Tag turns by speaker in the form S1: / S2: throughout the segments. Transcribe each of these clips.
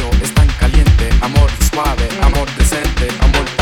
S1: mío es tan caliente, amor suave, amor decente, amor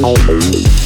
S2: Oh,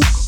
S2: cool.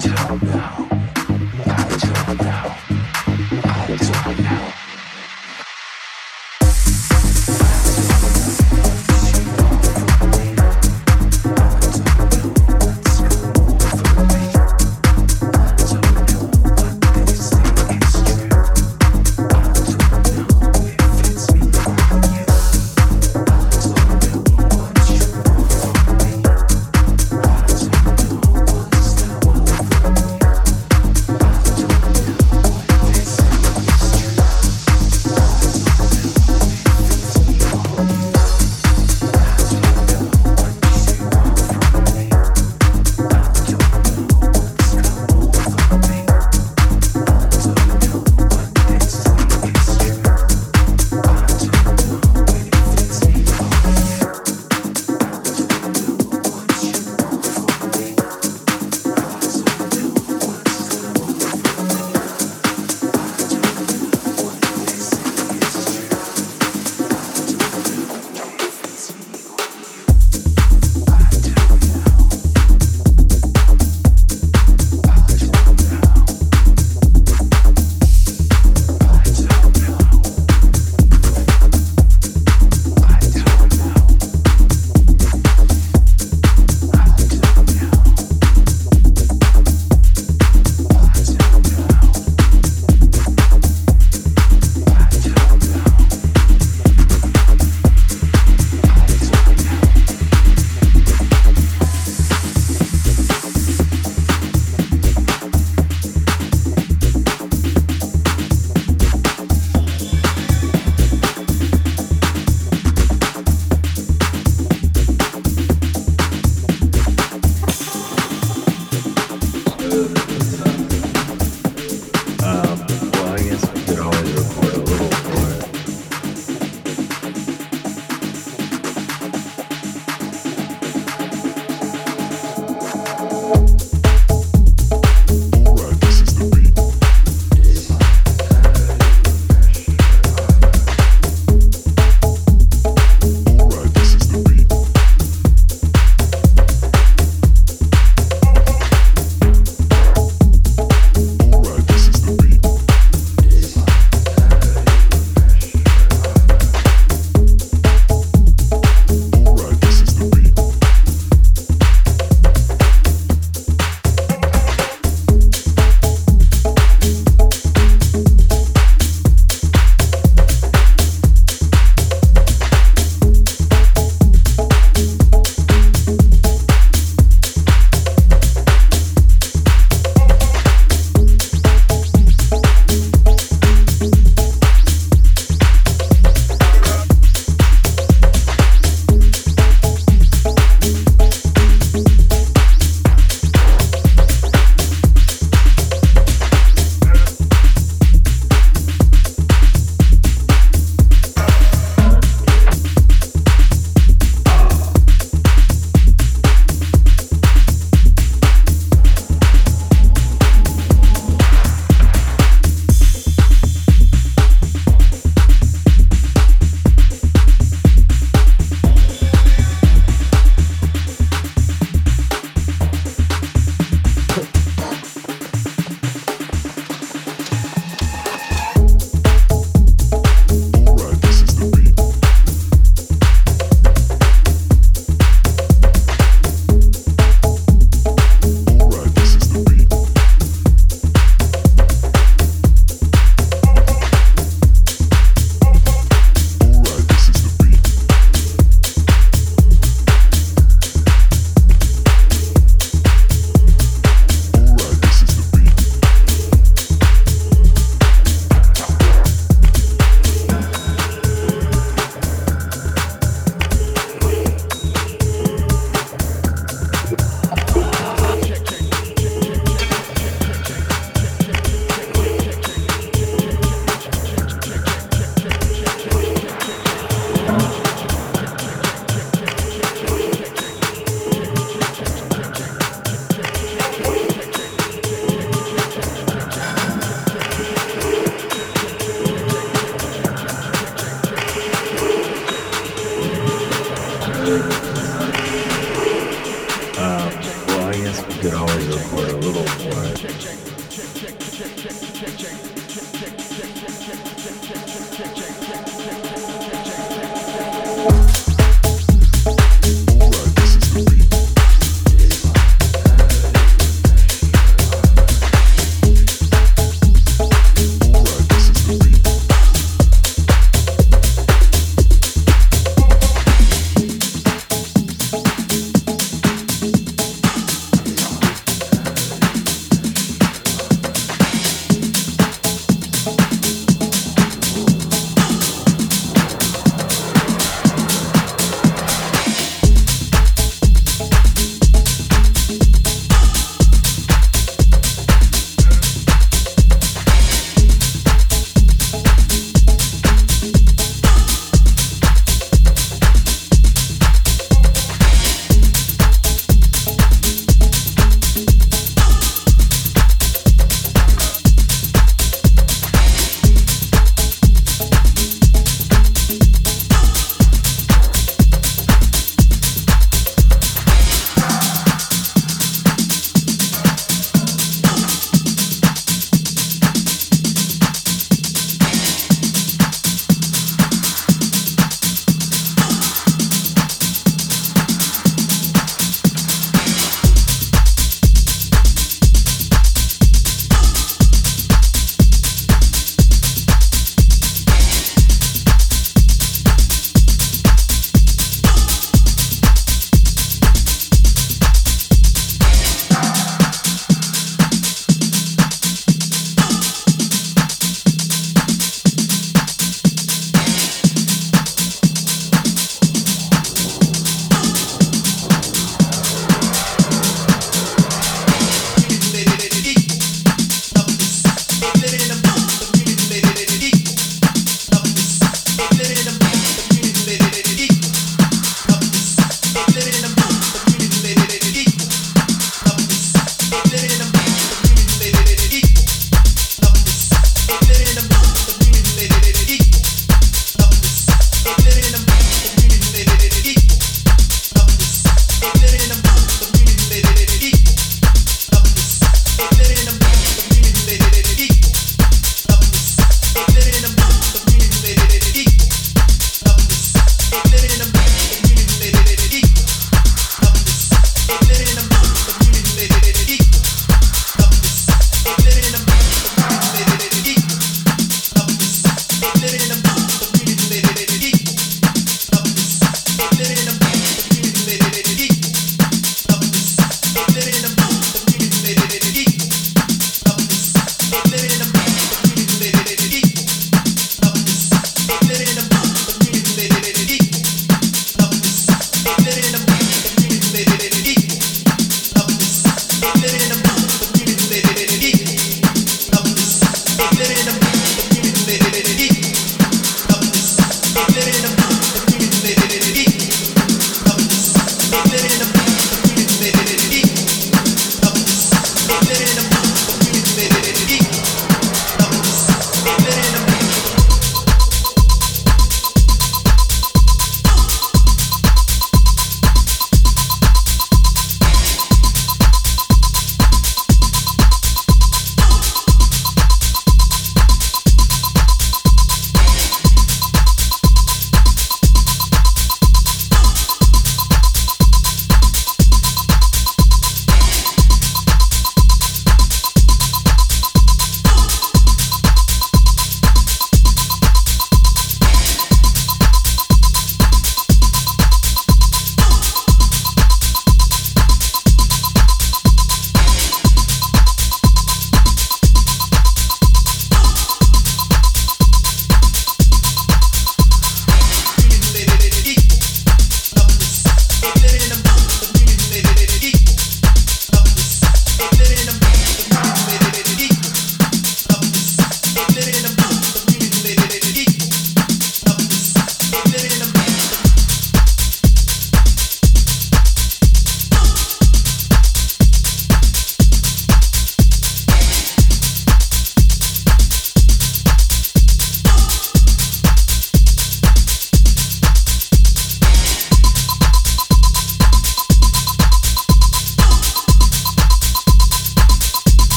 S2: time.